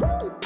Boogie.